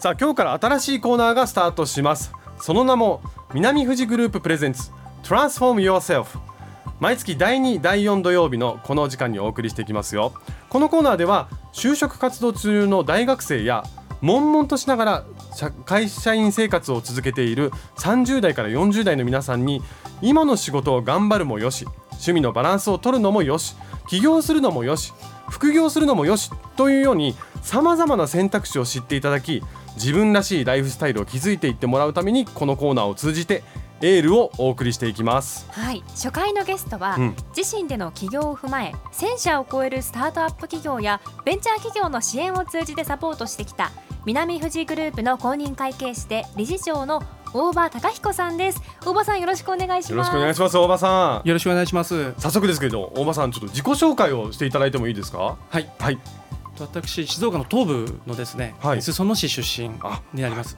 さあ今日から新しいコーナーがスタートします。その名も南富士グループプレゼンツ Transform Yourself 毎月第2第4土曜日のこの時間にお送りしていきますよ。このコーナーでは就職活動中の大学生や悶々としながら社会社員生活を続けている30代から40代の皆さんに今の仕事を頑張るもよし趣味のバランスを取るのもよし起業するのもよし副業するのもよしというようにさまざまな選択肢を知っていただき自分らしいライフスタイルを築いていってもらうためにこのコーナーを通じてエールをお送りしていきます。はい。初回のゲストは、うん。自身での起業を踏まえ1000社を超えるスタートアップ企業やベンチャー企業の支援を通じてサポートしてきた南富士グループの公認会計士で理事長の大場隆彦さんです。大場さんよろしくお願いします。よろしくお願いします大場さん。よろしくお願いします。早速ですけど大場さんちょっと自己紹介をしていただいてもいいですか？はい、はい私静岡の東部のですね、はい。裾野市出身あ。になります。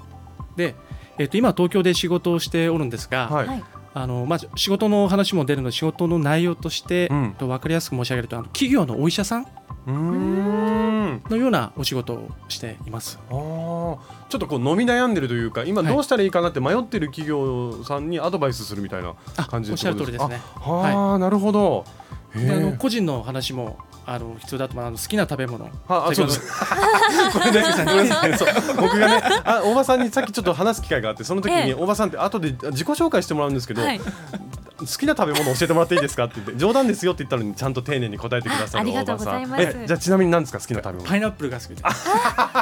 で、えっ、と今東京で仕事をしておるんですが、はい、はい。あのまあ仕事の話も出るので仕事の内容として、うん。と分かりやすく申し上げるとあの企業のお医者さんうーん。のようなお仕事をしています。あー。ちょっとこう飲み悩んでるというか今はい。どうしたらいいかなって迷ってる企業さんにアドバイスするみたいなあ、感じおっしゃる通りですね。あはあ、なるほど。あのえ個人の話もあの必要だと思うあの好きな食べ物。ああそうです。これねごめんなさい。ねそう。僕がねあ大場さんにさっきちょっと話す機会があってその時にええ。大場さんって後で自己紹介してもらうんですけど、はい。好きな食べ物教えてもらっていいですかって言って冗談ですよって言ったのにちゃんと丁寧に答えてくださるありがとうございます。大場さん。えじゃあちなみに何ですか好きな食べ物？パイナップルが好きです。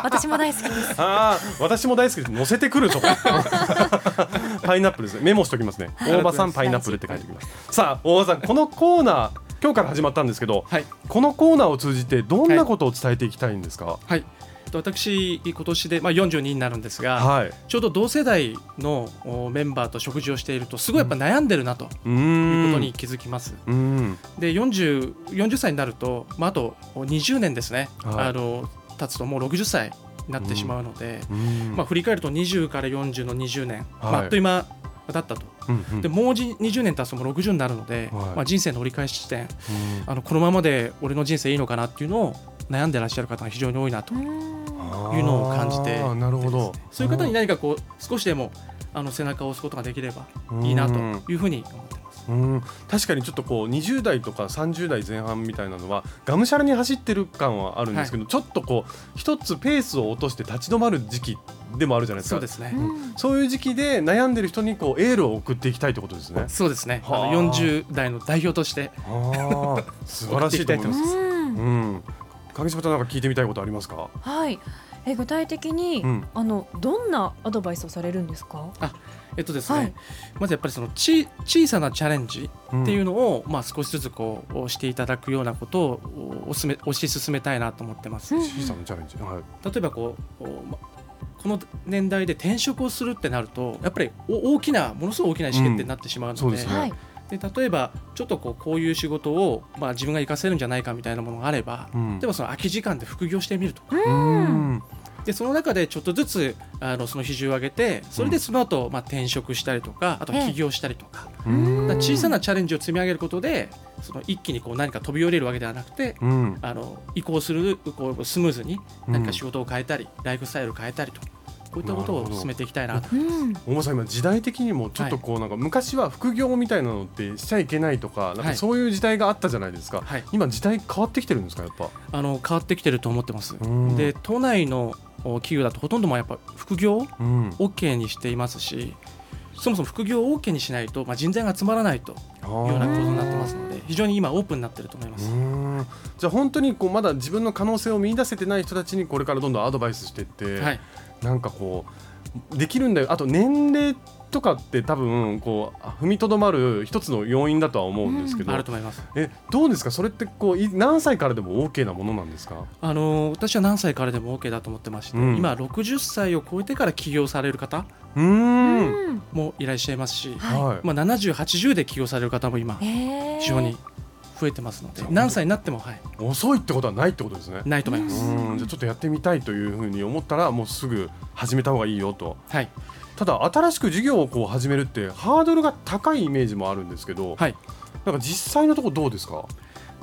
私も大好きです。ああ私も大好きです。乗せてくるとか。パイナップルですね。メモしておきますね。大場さんパイナップルって書いておきます。さあ大場さんこのコーナー今日から始まったんですけどはい。このコーナーを通じてどんなことを伝えていきたいんですか？はい。と私今年でまあ42になるんですが、はい。ちょうど同世代のおメンバーと食事をしているとすごいやっぱ悩んでるなとういうことに気づきます。うん。で 40, 40歳になると、まあ、あと20年ですね、はい。あの経つともう60歳になってしまうので、うん。まあ、振り返ると20から40の20年、はい。まああっという間だったと。うんうん。でもうじ20年経つともう60になるので、はい。まあ、人生の折り返し地点。うん。あのこのままで俺の人生いいのかなっていうのを悩んでらっしゃる方が非常に多いなというのを感じてなるほど。そういう方に何かこう少しでもあの背中を押すことができればいいなというふうに思ってます。うん。確かにちょっとこう20代とか30代前半みたいなのはがむしゃらに走ってる感はあるんですけど、ちょっとこう一つペースを落として立ち止まる時期でもあるじゃないですか。そうですね、うんそういう時期で悩んでる人にこうエールを送っていきたいってことですね。そうですね。あはあ。の40代の代表として素晴らしいと思います。うん。うん。影島さんなんか聞いてみたいことありますか？はい。え具体的に、うん。あのどんなアドバイスをされるんですか？えっとですね、はいまずやっぱりそのち小さなチャレンジっていうの。のを、まあ、少しずつこうしていただくようなことをおすすめ推し進めたいなと思ってます。うん小さなチャレンジ。はい。例えばこうおまこの年代で転職をするってなるとやっぱりお大きなものすごい大きな意思決定になってしまうので,、そうですねはいで例えばちょっとこうこういう仕事を、まあ、自分が活かせるんじゃないかみたいなものがあれば、うん例えばその空き時間で副業してみるとかうん。でその中でちょっとずつあのその比重を上げてそれでその後、まあ転職したりとかあと起業したりとか,、うん小さなチャレンジを積み上げることでその一気にこう何か飛び降りるわけではなくてうん。あの移行するこうスムーズにうん何か仕事を変えたり、ライフスタイルを変えたりとこういったことを進めていきたいなと。うん大間さん今時代的にもちょっとこうなんか昔は副業みたいなのってしちゃいけないとかなんかはいそういう時代があったじゃないですか。はい、今時代変わってきてるんですかやっぱ？あの変わってきてると思ってます。うんで都内のお企業だとほとんどもやっぱ副業？うん。OK にしていますしそもそも副業を OK にしないと、まあ、人材が集まらないというような構造になってますので非常に今オープンになってると思います。うんじゃあ本当にこうまだ自分の可能性を見出せてない人たちにこれからどんどんアドバイスしていって、はい、なんかこうできるんだよ。あと年齢とかって多分こう踏みとどまる一つの要因だとは思うんですけど、あると思います。えどうですか？それってこうい何歳からでも OK なものなんですか？あの私は何歳からでも OK だと思ってまして、うん。今60歳を超えてから起業される方うーん。うんもいらっしゃいますし、はい。はい、まあ、70、80で起業される方も今非常に増えてますので、何歳になっても、はい、遅いってことはないってことですね。ないと思います。うん。じゃあちょっとやってみたいというふうに思ったらもうすぐ始めた方がいいよと。はい、ただ新しく事業をこう始めるってハードルが高いイメージもあるんですけど、はいなんか実際のところどうですか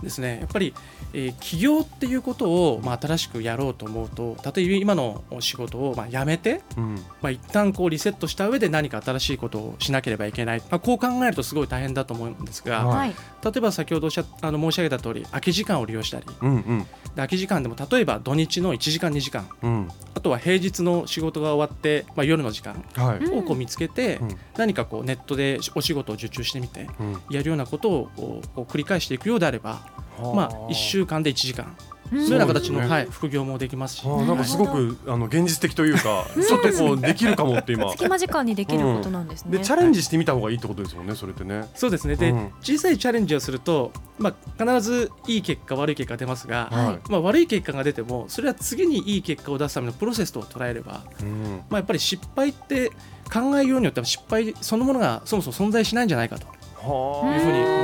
ですね。やっぱり、えー起業っていうことを、まあ、新しくやろうと思うと例えば今の仕事を、まあ、辞めて、うん。まあ、一旦こうリセットした上で何か新しいことをしなければいけない、まあ、こう考えるとすごい大変だと思うんですが、はい。はい例えば先ほどおっしゃあの申し上げた通り空き時間を利用したり。うんうん。で空き時間でも例えば土日の1時間2時間。うんあとは平日の仕事が終わって、まあ、夜の時間をこう見つけて、うん。何かこうネットでお仕事を受注してみてうん。やるようなことを繰り返していくようであれば、まあ、1週間で1時間うんそういうような形の、はい、副業もできますし、なんかすごくあの現実的というか ちょっとこうできるかもって今。隙間時間にできることなんですね。でチャレンジしてみた方がいいってことですもんねそれってね。そうですね。で、うん。小さいチャレンジをすると、まあ、必ずいい結果悪い結果が出ますが、はい。まあ、悪い結果が出てもそれは次にいい結果を出すためのプロセスと捉えれば、うん。まあ、やっぱり失敗って考えようによっては失敗そのものがそもそも存在しないんじゃないかと。はいうふうに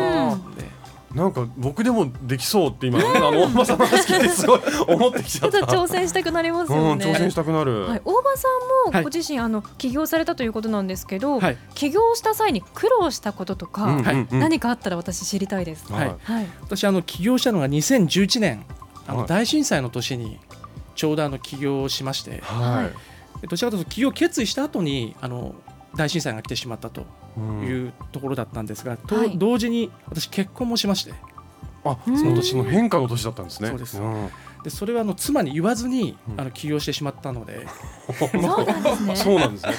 なんか僕でもできそうって今あの大場さんの話聞いてすごい思ってきちゃった。ちょっと挑戦したくなりますうんよね。挑戦したくなる、はい、大場さんはいもご自身、あの起業されたということなんですけど、はい。起業した際に苦労したこととか、うんうんうん。何かあったら私知りたいです。はい。はい。はい。私あの起業したのが2011年あはい。の大震災の年にちょうどあの起業をしまして、はい。どちらかというと起業を決意した後にあの大震災が来てしまったとうん。いうところだったんですが、とはい。同時に私結婚もしましてあうん。その年の変化の年だったんですね。そうです。ん。でそれはあの妻に言わずにうん。あの起業してしまったので。そうなんですね。そうなんですね。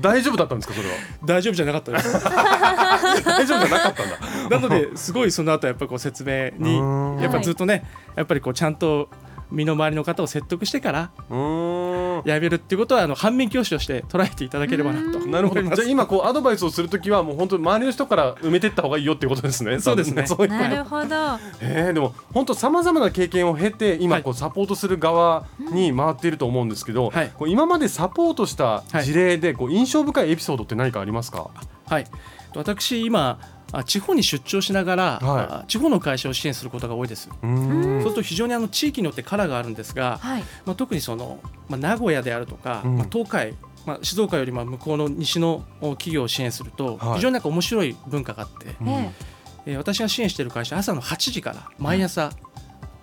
大丈夫だったんですかそれは？大丈夫じゃなかったです。大丈夫じゃなかったんだ。なのですごいその後やっぱりこう説明にうん。やっぱずっとねやっぱりこうちゃんと身の回りの方を説得してからうんやめるっていうことはあの反面教師として捉えていただければなと。なるほど。じゃあ今こうアドバイスをするときはもう本当に周りの人から埋めていった方がいいよっていうことですね。そうですね。そういうなるほど。えー、でも本当さまざまな経験を経て今こうサポートする側に回っていると思うんですけど、はい。こう今までサポートした事例でこう印象深いエピソードって何かありますか、はい、私今あ地方に出張しながら、はい。あ地方の会社を支援することが多いです。うそうすると非常にあの地域によってカラーがあるんですが、はい。まあ、特にその、まあ、名古屋であるとか、うん。まあ、東海、まあ、静岡よりも向こうの西のお企業を支援すると、はい。非常になんか面白い文化があって、うん。ええー私が支援している会社朝の8時から毎朝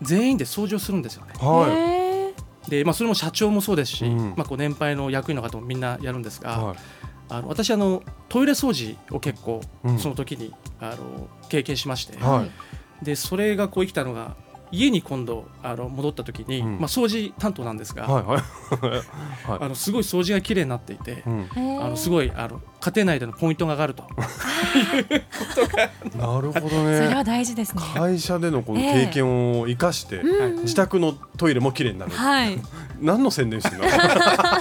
全員で掃除をするんですよね。えはい、へで、まあ、それも社長もそうですし、うん。まあ、こう年配の役員の方もみんなやるんですが、はいあの私あのトイレ掃除を結構うん。その時に、あの経験しまして、はい。はいでそれがこう生きたのが家に今度あの戻った時に、うん。まあ、掃除担当なんですが、はいはい。はい。あのすごい掃除が綺麗になっていて、うん。あのすごいあの家庭内でのポイントが上がると。なるほどそれねは大事ですね。会社でのこの経験を生かして、うん自宅のトイレも綺麗になる、はい。何の宣伝してるの？ま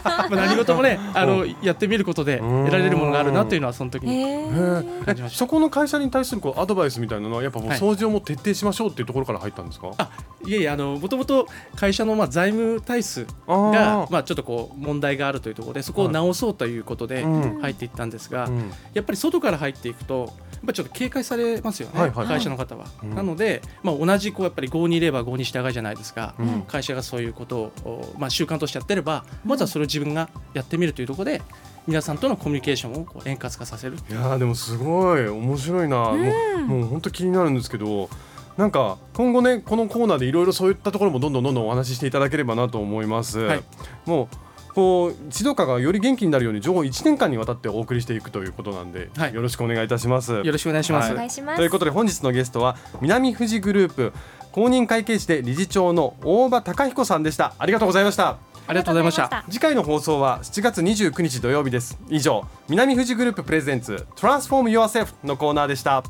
あ何事もねあのうやってみることでうん得られるものがあるなというのはその時へに。そこの会社に対するこうアドバイスみたいなのはやっぱもうはい。掃除をもう徹底しましょうっていうところから入ったんですか、あいえいえあのもともと会社のまあ財務体質がまあちょっとこう問題があるというところでそこを直そうということでうん。入っていったんですが、うん。やっぱり外から入っていくとやっぱりちょっと警戒されますよね、はいはい会社の方は。うん。なので、まあ、同じこうやっぱり郷にいれば郷に従いじゃないですか、うん。会社がそういうことを、おまあ、習慣としてやってればまずはそれを自分がやってみるというところで皆さんとのコミュニケーションをこう円滑化させる。いやーでもすごい面白いな、もうもう本当気になるんですけどなんか今後ねこのコーナーでいろいろそういったところもどんどんどんどんお話ししていただければなと思います、はい。もうこう静岡がより元気になるように情報1年間にわたってお送りしていくということなんで、はい。よろしくお願いいたします。よろしくお願いします。はい。ということで本日のゲストは南富士グループ公認会計士で理事長の大場隆彦さんでした。ありがとうございました。ありがとうございました。次回の放送は7月29日土曜日です。以上南富士グループプレゼンツ Transform Yourself のコーナーでした